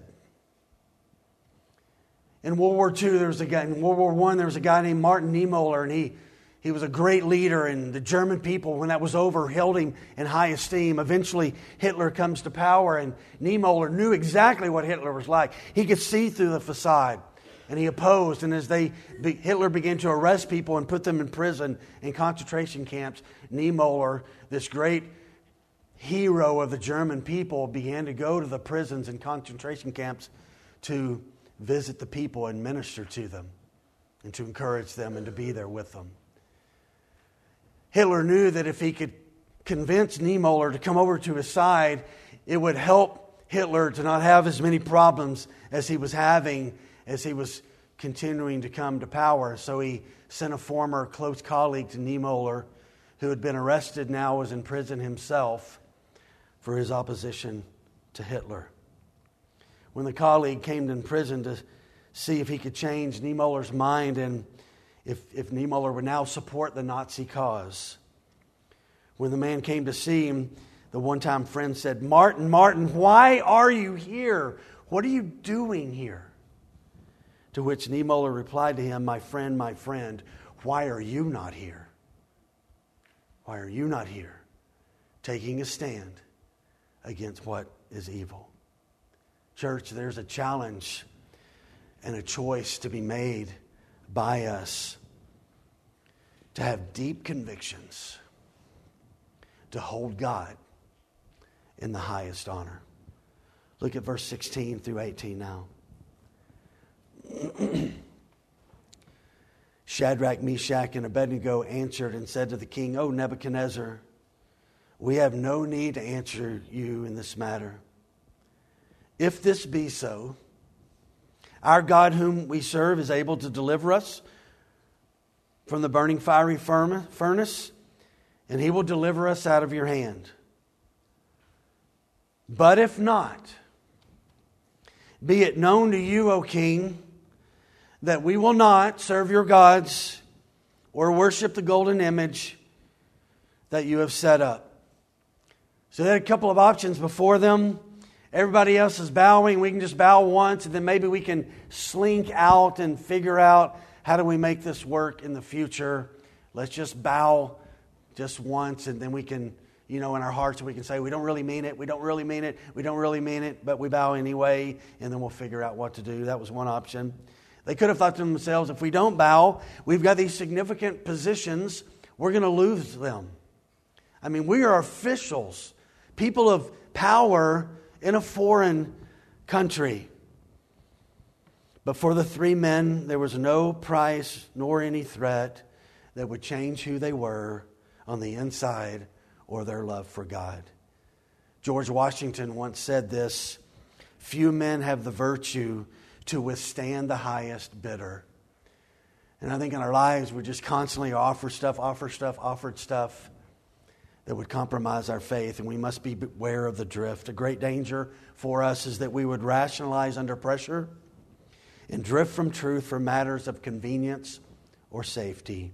In World War II, there was a guy, in World War I, there was a guy named Martin Niemöller, and he, he was a great leader, and the German people, when that was over, held him in high esteem. Eventually, Hitler comes to power, and Niemöller knew exactly what Hitler was like. He could see through the facade, and he opposed. And as they, Hitler began to arrest people and put them in prison in concentration camps, Niemöller, this great hero of the German people, began to go to the prisons and concentration camps to visit the people and minister to them and to encourage them and to be there with them. Hitler knew that if he could convince Niemöller to come over to his side, it would help Hitler to not have as many problems as he was having as he was continuing to come to power. So he sent a former close colleague to Niemöller, who had been arrested, now was in prison himself for his opposition to Hitler. When the colleague came in prison to see if he could change Niemöller's mind and if, if Niemöller would now support the Nazi cause. When the man came to see him, the one time friend said, Martin, Martin, why are you here? What are you doing here? To which Niemöller replied to him, My friend, my friend, why are you not here? Why are you not here taking a stand against what is evil? Church, there's a challenge and a choice to be made by us to have deep convictions, to hold God in the highest honor. Look at verse 16 through 18 now. Shadrach, Meshach, and Abednego answered and said to the king, O Nebuchadnezzar, we have no need to answer you in this matter. If this be so, our God, whom we serve, is able to deliver us from the burning fiery furnace, and he will deliver us out of your hand. But if not, be it known to you, O king, that we will not serve your gods or worship the golden image that you have set up. So they had a couple of options before them. Everybody else is bowing. We can just bow once, and then maybe we can slink out and figure out how do we make this work in the future. Let's just bow just once, and then we can, you know, in our hearts, we can say, we don't really mean it, we don't really mean it, we don't really mean it, but we bow anyway, and then we'll figure out what to do. That was one option. They could have thought to themselves, if we don't bow, we've got these significant positions, we're going to lose them. I mean, we are officials, people of power in a foreign country. But for the three men, there was no price nor any threat that would change who they were on the inside or their love for God. George Washington once said this Few men have the virtue to withstand the highest bidder. And I think in our lives, we just constantly offer stuff, offer stuff, offered stuff that would compromise our faith, and we must be aware of the drift. A great danger for us is that we would rationalize under pressure and drift from truth for matters of convenience or safety.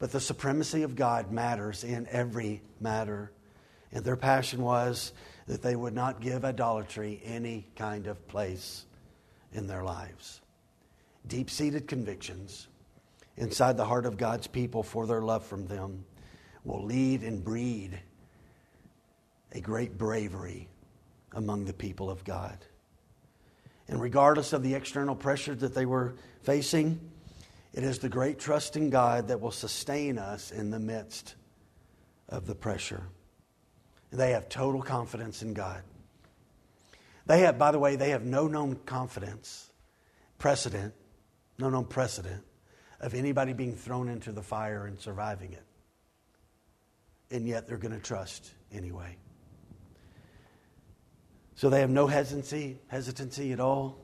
But the supremacy of God matters in every matter. And their passion was that they would not give idolatry any kind of place in their lives. Deep seated convictions inside the heart of God's people for their love from them will lead and breed a great bravery among the people of God. And regardless of the external pressure that they were facing, It is the great trust in God that will sustain us in the midst of the pressure. They have total confidence in God. They have, by the way, they have no known confidence, precedent, no known precedent of anybody being thrown into the fire and surviving it. And yet they're going to trust anyway. So they have no hesitancy, hesitancy at all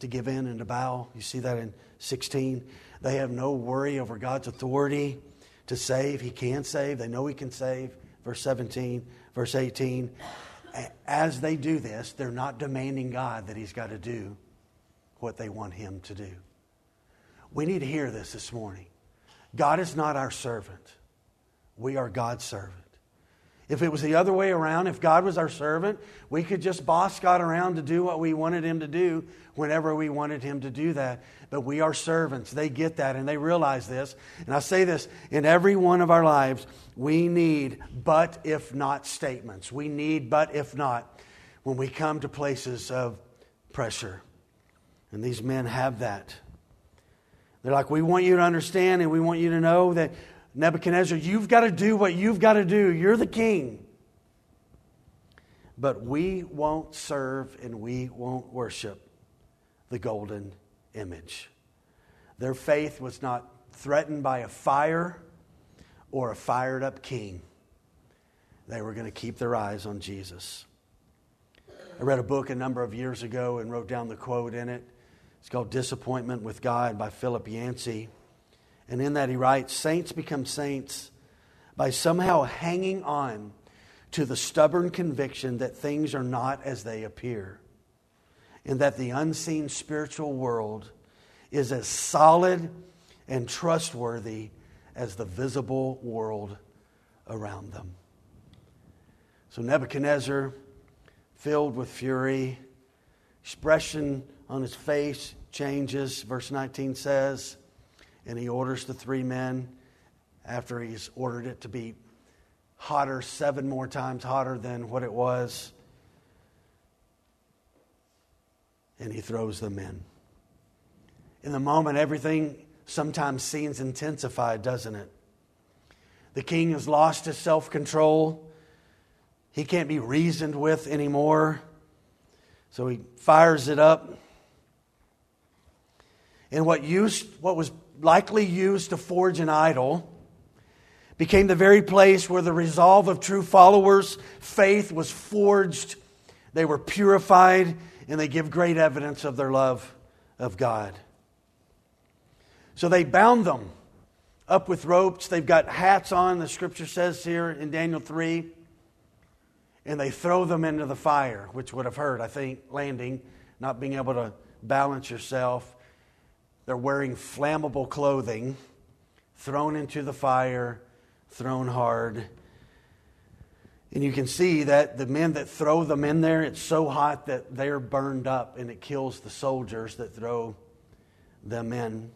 to give in and to bow. You see that in 16. They have no worry over God's authority to save. He can save. They know He can save. Verse 17, verse 18. As they do this, they're not demanding God that He's got to do what they want Him to do. We need to hear this this morning. God is not our servant, we are God's servant. If it was the other way around, if God was our servant, we could just boss God around to do what we wanted Him to do whenever we wanted Him to do that. But we are servants. They get that and they realize this. And I say this in every one of our lives, we need but if not statements. We need but if not when we come to places of pressure. And these men have that. They're like, we want you to understand and we want you to know that Nebuchadnezzar, you've got to do what you've got to do. You're the king. But we won't serve and we won't worship the golden image. Their faith was not threatened by a fire or a fired up king. They were going to keep their eyes on Jesus. I read a book a number of years ago and wrote down the quote in it. It's called Disappointment with God by Philip Yancey. And in that, he writes Saints become saints by somehow hanging on to the stubborn conviction that things are not as they appear, and that the unseen spiritual world is as solid and trustworthy as the visible world around them. So Nebuchadnezzar, filled with fury, expression on his face changes. Verse 19 says, and he orders the three men after he's ordered it to be hotter, seven more times hotter than what it was. And he throws them in. In the moment, everything sometimes seems intensified, doesn't it? The king has lost his self control. He can't be reasoned with anymore. So he fires it up. And what used what was likely used to forge an idol, became the very place where the resolve of true followers' faith was forged. They were purified, and they give great evidence of their love of God. So they bound them up with ropes. They've got hats on, the scripture says here in Daniel 3. And they throw them into the fire, which would have hurt, I think, landing, not being able to balance yourself. They're wearing flammable clothing, thrown into the fire, thrown hard. And you can see that the men that throw them in there, it's so hot that they're burned up and it kills the soldiers that throw them in.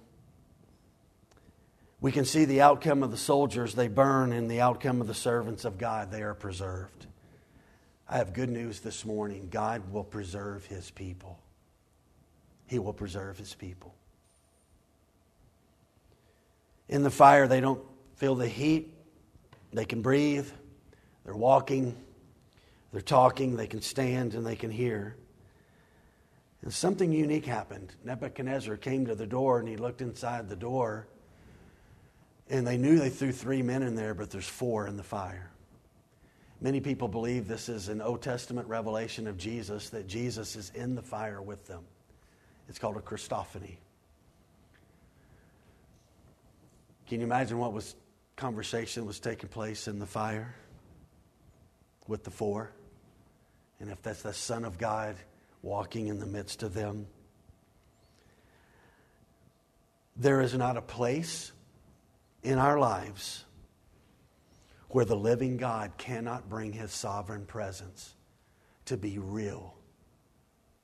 We can see the outcome of the soldiers, they burn, and the outcome of the servants of God, they are preserved. I have good news this morning God will preserve his people. He will preserve his people in the fire, they don't feel the heat. They can breathe. They're walking. They're talking. They can stand and they can hear. And something unique happened. Nebuchadnezzar came to the door and he looked inside the door. And they knew they threw three men in there, but there's four in the fire. Many people believe this is an Old Testament revelation of Jesus, that Jesus is in the fire with them. It's called a Christophany. Can you imagine what was conversation was taking place in the fire with the four? And if that's the Son of God walking in the midst of them, there is not a place in our lives where the living God cannot bring his sovereign presence to be real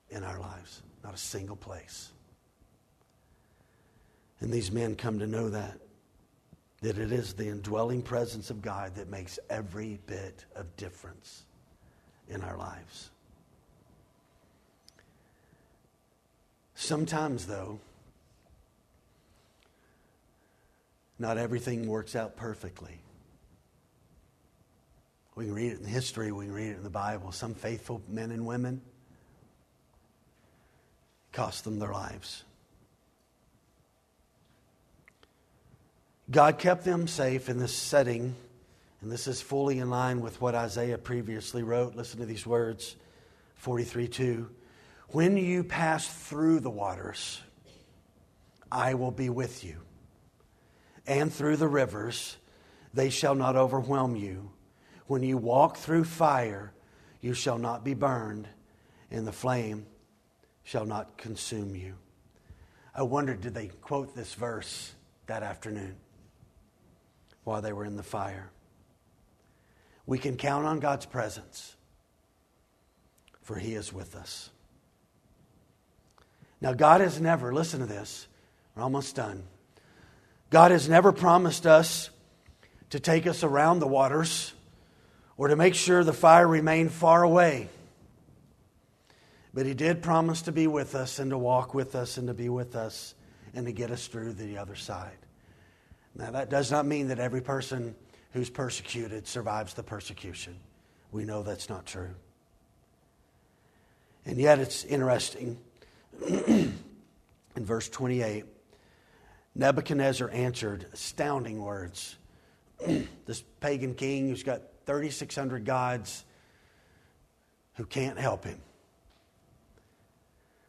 in our lives. Not a single place. And these men come to know that that it is the indwelling presence of God that makes every bit of difference in our lives. Sometimes, though, not everything works out perfectly. We can read it in history, we can read it in the Bible. Some faithful men and women cost them their lives. God kept them safe in this setting, and this is fully in line with what Isaiah previously wrote. Listen to these words 43 2. When you pass through the waters, I will be with you. And through the rivers, they shall not overwhelm you. When you walk through fire, you shall not be burned, and the flame shall not consume you. I wondered, did they quote this verse that afternoon while they were in the fire? We can count on God's presence, for He is with us. Now, God has never, listen to this, we're almost done. God has never promised us to take us around the waters or to make sure the fire remained far away. But He did promise to be with us and to walk with us and to be with us and to get us through the other side. Now, that does not mean that every person who's persecuted survives the persecution. We know that's not true. And yet, it's interesting. in verse 28, Nebuchadnezzar answered astounding words. this pagan king who's got 3,600 gods who can't help him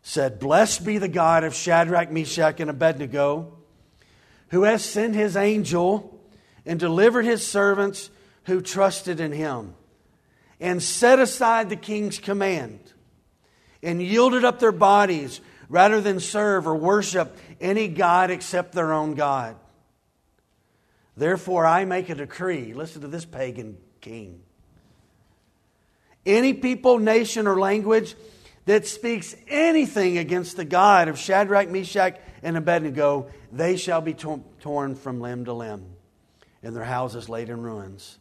said, Blessed be the God of Shadrach, Meshach, and Abednego, who has sent his angel and delivered his servants who trusted in him, and set aside the king's command, and yielded up their bodies rather than serve or worship any God except their own God. Therefore, I make a decree. Listen to this pagan king. Any people, nation, or language that speaks anything against the God of Shadrach, Meshach, and Abednego, they shall be torn from limb to limb, and their houses laid in ruins.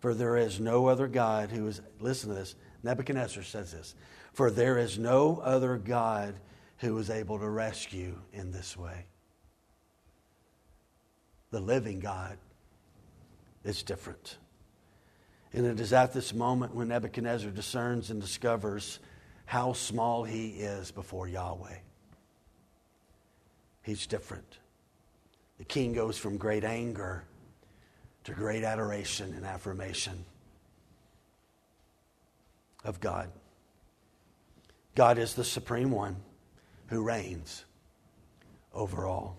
For there is no other God who is, listen to this, Nebuchadnezzar says this, for there is no other God who is able to rescue in this way. The living God is different. And it is at this moment when Nebuchadnezzar discerns and discovers how small he is before Yahweh. He's different. The king goes from great anger to great adoration and affirmation of God. God is the supreme one who reigns over all.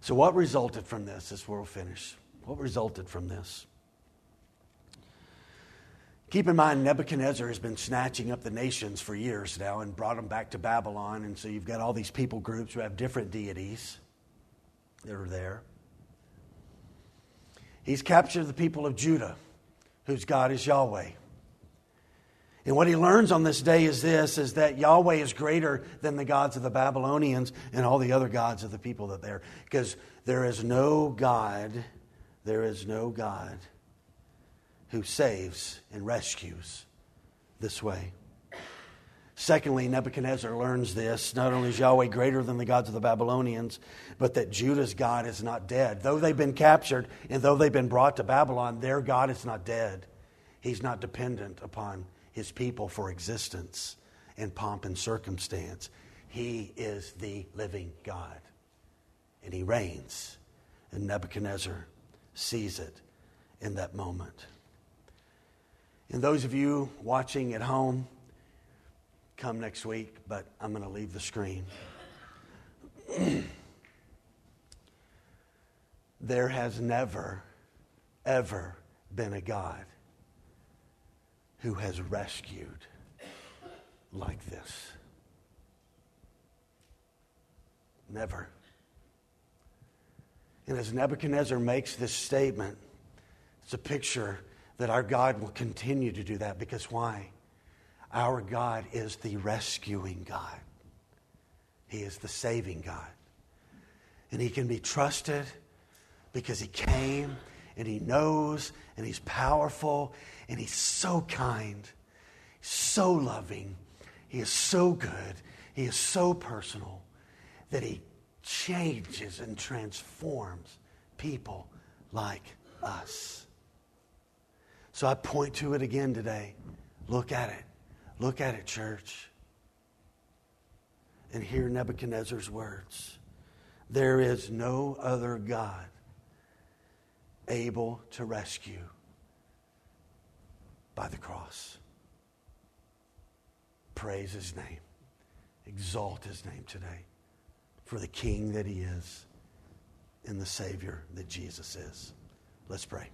So, what resulted from this? This we'll finish. What resulted from this? Keep in mind, Nebuchadnezzar has been snatching up the nations for years now and brought them back to Babylon. And so you've got all these people groups who have different deities that are there. He's captured the people of Judah, whose God is Yahweh. And what he learns on this day is this is that Yahweh is greater than the gods of the Babylonians and all the other gods of the people that there because there is no God, there is no God who saves and rescues this way. Secondly, Nebuchadnezzar learns this. Not only is Yahweh greater than the gods of the Babylonians, but that Judah's God is not dead. Though they've been captured and though they've been brought to Babylon, their God is not dead. He's not dependent upon his people for existence and pomp and circumstance. He is the living God, and he reigns. And Nebuchadnezzar sees it in that moment. And those of you watching at home, come next week, but I'm going to leave the screen. there has never, ever been a God who has rescued like this. Never. And as Nebuchadnezzar makes this statement, it's a picture that our God will continue to do that because why? Our God is the rescuing God, He is the saving God. And He can be trusted because He came and He knows and He's powerful and He's so kind, so loving, He is so good, He is so personal that He changes and transforms people like us. So I point to it again today. Look at it. Look at it, church. And hear Nebuchadnezzar's words There is no other God able to rescue by the cross. Praise his name. Exalt his name today for the King that he is and the Savior that Jesus is. Let's pray.